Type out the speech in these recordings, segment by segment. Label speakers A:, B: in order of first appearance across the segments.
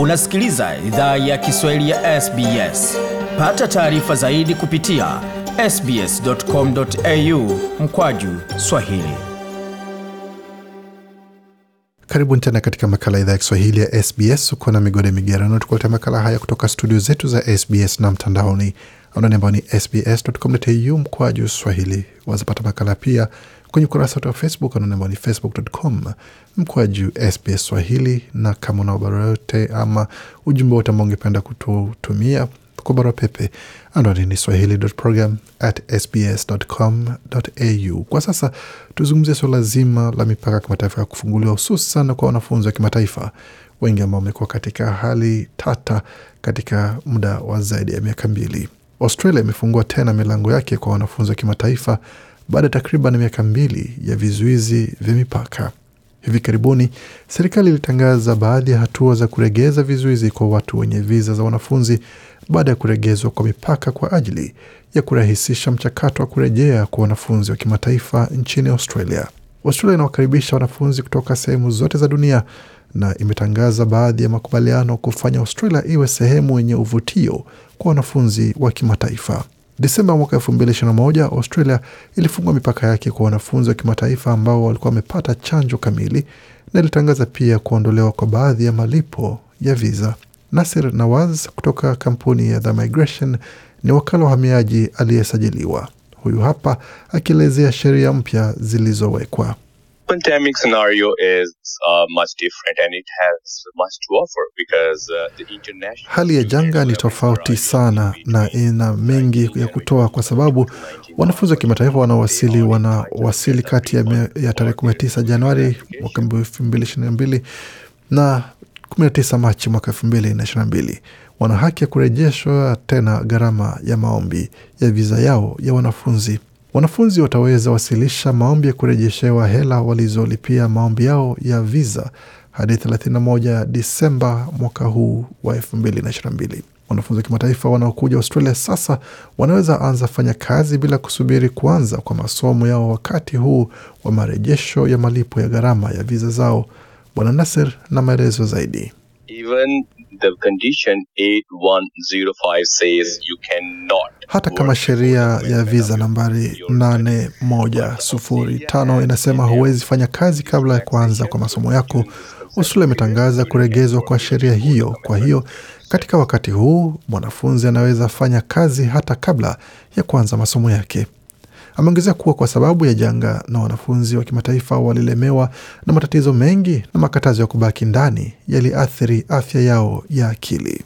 A: Unasikiliza idhaa ya Kiswahili ya SBS. Pata taarifa zaidi kupitia sbs.com.au mkwaju swahili.
B: Karibuni tena katika makala ya idhaa ya Kiswahili ya SBS. Uko na migode migerano, tukuletea makala haya kutoka studio zetu za SBS na mtandaoni anwani ambao ni sbs.com.au mkwaju swahili. Wazapata makala pia kwenye ukurasa wetu wa Facebook anwani ambao ni facebook.com mkwaju SBS Swahili, na kama una barua yote ama ujumbe wote ambao ungependa kututumia kwa barua pepe anwani ni swahili.program@sbs.com.au. Kwa sasa tuzungumzie suala zima la mipaka kimataifa ya kufunguliwa hususan kwa wanafunzi wa kimataifa wengi ambao wamekuwa katika hali tata katika muda wa zaidi ya miaka mbili. Australia imefungua tena milango yake kwa wanafunzi wa kimataifa baada ya takriban miaka mbili ya vizuizi vya mipaka. Hivi karibuni serikali ilitangaza baadhi ya hatua za kuregeza vizuizi kwa watu wenye viza za wanafunzi baada ya kuregezwa kwa mipaka kwa ajili ya kurahisisha mchakato wa kurejea kwa wanafunzi wa kimataifa nchini Australia. Australia inawakaribisha wanafunzi kutoka sehemu zote za dunia na imetangaza baadhi ya makubaliano kufanya Australia iwe sehemu yenye uvutio kwa wanafunzi wa kimataifa. Desemba mwaka elfu mbili ishirini na moja Australia ilifungua mipaka yake kwa wanafunzi wa kimataifa ambao walikuwa wamepata chanjo kamili na ilitangaza pia kuondolewa kwa baadhi ya malipo ya viza. Nasir Nawaz kutoka kampuni ya The Migration ni wakala wa uhamiaji aliyesajiliwa. Huyu hapa akielezea sheria mpya zilizowekwa.
C: Pandemic scenario is uh, much different and it has much to offer because uh, the international
B: Hali ya janga ni tofauti sana na ina mengi ya kutoa, kwa sababu wanafunzi wa kimataifa wanaowasili wanawasili kati ya, ya tarehe 19 Januari mwaka 2022 na 19 Machi mwaka 2022. Wana haki ya kurejeshwa tena gharama ya maombi ya viza yao ya wanafunzi. Wanafunzi wataweza wasilisha maombi ya kurejeshewa hela walizolipia maombi yao ya viza hadi 31 Disemba mwaka huu wa 2022. Wanafunzi wa kimataifa wanaokuja Australia sasa wanaweza anza fanya kazi bila kusubiri kuanza kwa masomo yao wakati huu wa marejesho ya malipo ya gharama ya viza zao. Bwana Nasser na maelezo zaidi.
C: even the condition 8105 says you cannot
B: Hata kama sheria ya
C: visa
B: viza nambari
C: your
B: 8105 inasema huwezi fanya kazi kabla ya kuanza kwa masomo yako, Australia imetangaza kuregezwa kwa sheria hiyo. Kwa hiyo katika wakati huu mwanafunzi anaweza fanya kazi hata kabla ya kuanza masomo yake. Ameongezea kuwa kwa sababu ya janga na wanafunzi wa kimataifa walilemewa na matatizo mengi na makatazo ya kubaki ndani yaliathiri afya yao ya akili.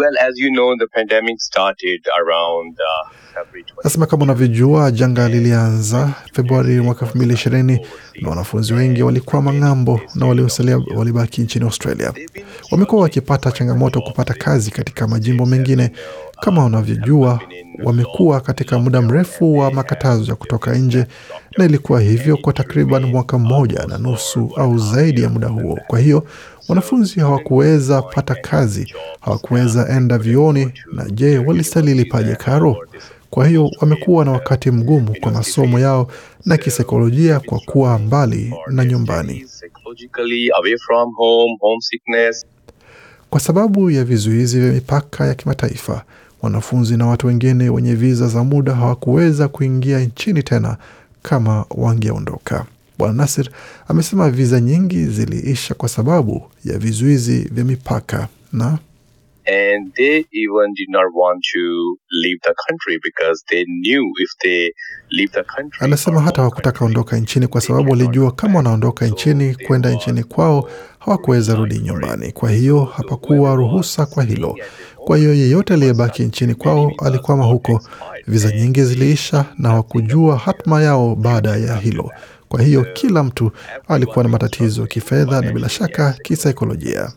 C: well as you know the pandemic started around uh, February 20
B: Nasema kama unavyojua, janga lilianza Februari mwaka elfu mbili ishirini na wanafunzi wengi walikwama ng'ambo na waliosalia walibaki nchini Australia. Wamekuwa wakipata changamoto kupata kazi katika majimbo mengine. Kama unavyojua, wamekuwa katika muda mrefu wa makatazo ya kutoka nje, na ilikuwa hivyo kwa takriban mwaka mmoja na nusu au zaidi ya muda huo. Kwa hiyo wanafunzi hawakuweza pata kazi, hawakuweza enda vioni, na je, walistahili lipaje karo? Kwa hiyo wamekuwa na wakati mgumu kwa masomo yao na kisaikolojia kwa kuwa mbali na nyumbani. Kwa sababu ya vizuizi vya mipaka ya kimataifa, wanafunzi na watu wengine wenye viza za muda hawakuweza kuingia nchini tena kama wangeondoka. Bwana Nasir amesema viza nyingi ziliisha kwa sababu ya vizuizi vya mipaka na
C: and they even did not want to leave the country because they knew if they leave the country
B: Anasema hata hawakutaka ondoka nchini kwa sababu walijua kama wanaondoka nchini kwenda nchini kwao hawakuweza rudi nyumbani. Kwa hiyo hapakuwa ruhusa kwa hilo. Kwa hiyo yeyote aliyebaki nchini kwao alikwama huko. Viza nyingi ziliisha na hawakujua hatma yao baada ya hilo. Kwa hiyo kila mtu alikuwa na matatizo kifedha na bila shaka kisaikolojia.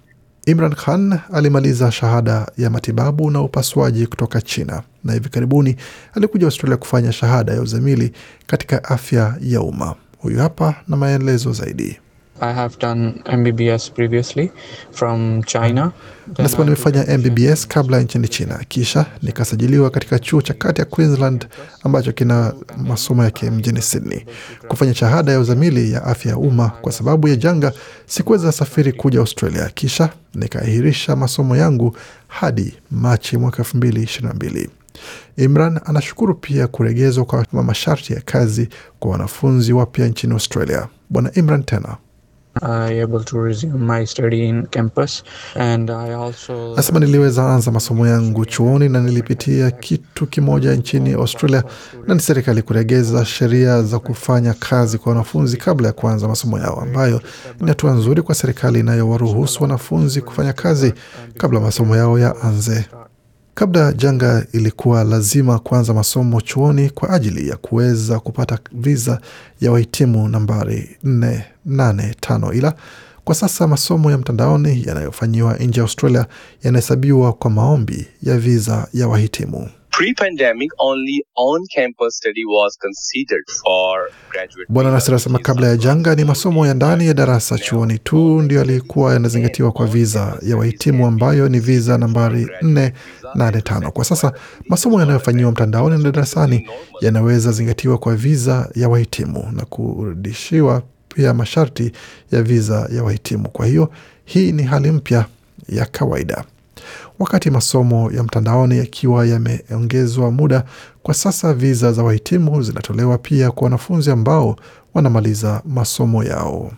B: Imran Khan alimaliza shahada ya matibabu na upasuaji kutoka China na hivi karibuni alikuja Australia kufanya shahada ya uzamili katika afya ya umma. Huyu hapa na maelezo zaidi.
D: I have done MBBS previously from China.
B: Nasema nimefanya MBBS kabla nchini China, kisha nikasajiliwa katika chuo cha kati ya Queensland ambacho kina masomo yake mjini Sydney kufanya shahada ya uzamili ya afya ya umma. Kwa sababu ya janga, sikuweza safiri kuja Australia, kisha nikaahirisha masomo yangu hadi Machi mwaka 2022. Imran anashukuru pia kuregezwa kwa masharti ya kazi kwa wanafunzi wapya nchini Australia. Bwana Imran tena Nasema niliweza anza masomo yangu chuoni na nilipitia kitu kimoja nchini Australia, na ni serikali kuregeza sheria za kufanya kazi kwa wanafunzi kabla ya kuanza masomo yao, ambayo ni hatua nzuri kwa serikali inayowaruhusu wanafunzi kufanya kazi kabla masomo yao yaanze. Kabla janga ilikuwa lazima kuanza masomo chuoni kwa ajili ya kuweza kupata viza ya wahitimu nambari 485 ila kwa sasa masomo ya mtandaoni yanayofanyiwa nje ya Australia yanahesabiwa kwa maombi ya viza ya wahitimu.
C: Pre-pandemic, only on-campus study was considered for graduate.
B: Bwana Nasir anasema kabla ya janga ni masomo ya ndani ya darasa chuoni tu ndio yalikuwa yanazingatiwa kwa viza ya wahitimu ambayo ni viza nambari 485. Kwa sasa masomo yanayofanyiwa mtandaoni na darasani yanaweza zingatiwa kwa viza ya wahitimu na kurudishiwa pia masharti ya viza ya wahitimu. Kwa hiyo hii ni hali mpya ya kawaida. Wakati masomo ya mtandaoni yakiwa yameongezwa muda, kwa sasa viza za wahitimu zinatolewa pia kwa wanafunzi ambao wanamaliza masomo yao.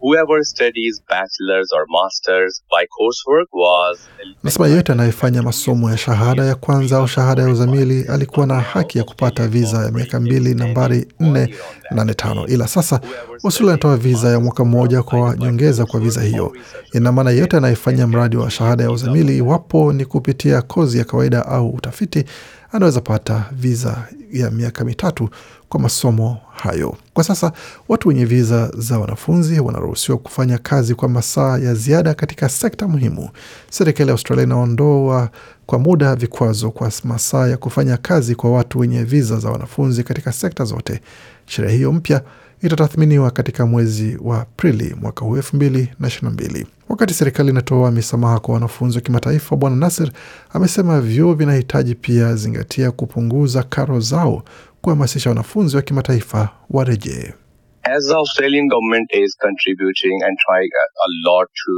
C: Whoever studies bachelor's or master's by coursework was
B: Nasema yeyote anayefanya masomo ya shahada ya kwanza au shahada ya uzamili alikuwa na haki ya kupata viza ya miaka mbili nambari 485, ila sasa Australia inatoa viza ya mwaka mmoja kwa nyongeza kwa viza hiyo. Ina maana yeyote anayefanya mradi wa shahada ya uzamili, iwapo ni kupitia kozi ya kawaida au utafiti, anaweza pata viza ya miaka mitatu kwa masomo hayo. Kwa sasa watu wenye viza za wanafunzi wanaruhusiwa kufanya kazi kwa masaa ya ziada katika sekta muhimu. Serikali ya Australia inaondoa kwa muda vikwazo kwa masaa ya kufanya kazi kwa watu wenye viza za wanafunzi katika sekta zote. Sheria hiyo mpya itatathminiwa katika mwezi wa Aprili mwaka huu elfu mbili na ishirini na mbili. Wakati serikali inatoa misamaha kwa wanafunzi wa kimataifa, Bwana Nasir amesema vyuo vinahitaji pia zingatia kupunguza karo zao kuhamasisha wanafunzi wa kimataifa warejee.
C: as the Australian government is contributing and trying a, lot to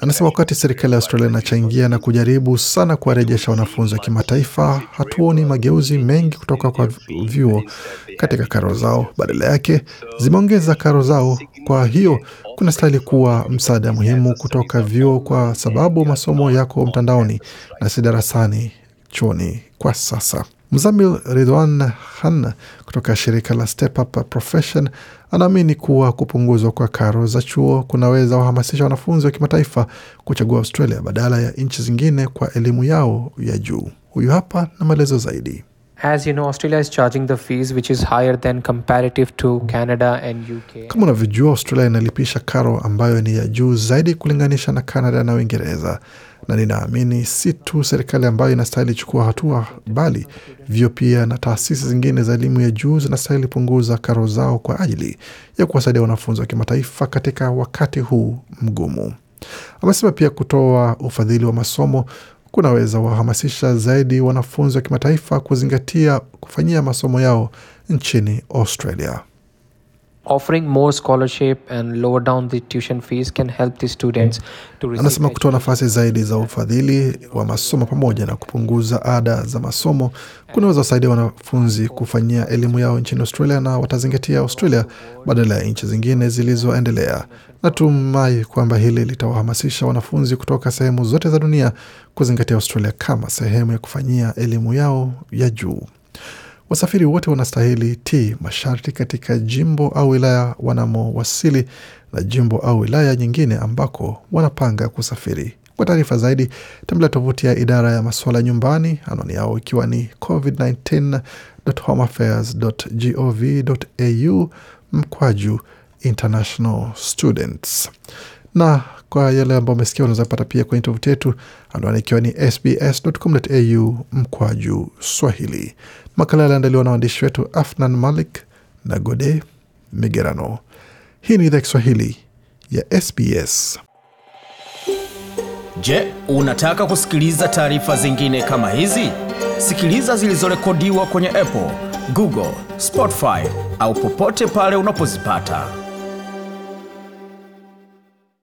B: Anasema wakati serikali ya Australia inachangia na kujaribu sana kuwarejesha wanafunzi wa kimataifa, hatuoni mageuzi mengi kutoka kwa vyuo katika karo zao. Badala yake zimeongeza karo zao. Kwa hiyo kuna stahili kuwa msaada muhimu kutoka vyuo, kwa sababu masomo yako mtandaoni na si darasani chuoni kwa sasa. Mzamil Ridwan Khan kutoka shirika la Step Up Profession anaamini kuwa kupunguzwa kwa karo za chuo kunaweza wahamasisha wanafunzi wa kimataifa kuchagua Australia badala ya nchi zingine kwa elimu yao ya juu. Huyu hapa na maelezo zaidi.
E: As you know, Australia is charging the fees which is higher than comparative to Canada and UK.
B: Kama unavyojua, Australia inalipisha karo ambayo ni ya juu zaidi kulinganisha na Canada na Uingereza, na ninaamini si tu serikali ambayo inastahili chukua hatua, bali vyuo pia na taasisi zingine za elimu ya juu zinastahili punguza karo zao kwa ajili ya kuwasaidia wanafunzi wa kimataifa katika wakati huu mgumu. Amesema pia kutoa ufadhili wa masomo kunaweza wahamasisha zaidi wanafunzi wa kimataifa kuzingatia kufanyia masomo yao nchini Australia.
E: Offering more scholarship and lower down the tuition fees can help the students to receive
B: Anasema kutoa nafasi zaidi za ufadhili wa masomo pamoja na kupunguza ada za masomo kunaweza wasaidia wanafunzi kufanyia elimu yao nchini Australia na watazingatia Australia badala ya nchi zingine zilizoendelea. Natumai kwamba hili litawahamasisha wanafunzi kutoka sehemu zote za dunia kuzingatia Australia kama sehemu ya kufanyia elimu yao ya juu. Wasafiri wote wanastahili ti masharti katika jimbo au wilaya wanamowasili na jimbo au wilaya nyingine ambako wanapanga kusafiri. Kwa taarifa zaidi, tembelea tovuti ya idara ya masuala nyumbani, anwani yao ikiwa ni covid19.homeaffairs.gov.au mkwaju international students na kwa yale ambao umesikia unaweza pata pia kwenye tovuti yetu anwani ikiwa ni sbs.com.au mkwaju swahili. Makala yaliandaliwa na waandishi wetu Afnan Malik na Gode Migerano. Hii ni idhaa Kiswahili ya SBS.
A: Je, unataka kusikiliza taarifa zingine kama hizi? Sikiliza zilizorekodiwa kwenye Apple, Google, Spotify au popote pale unapozipata.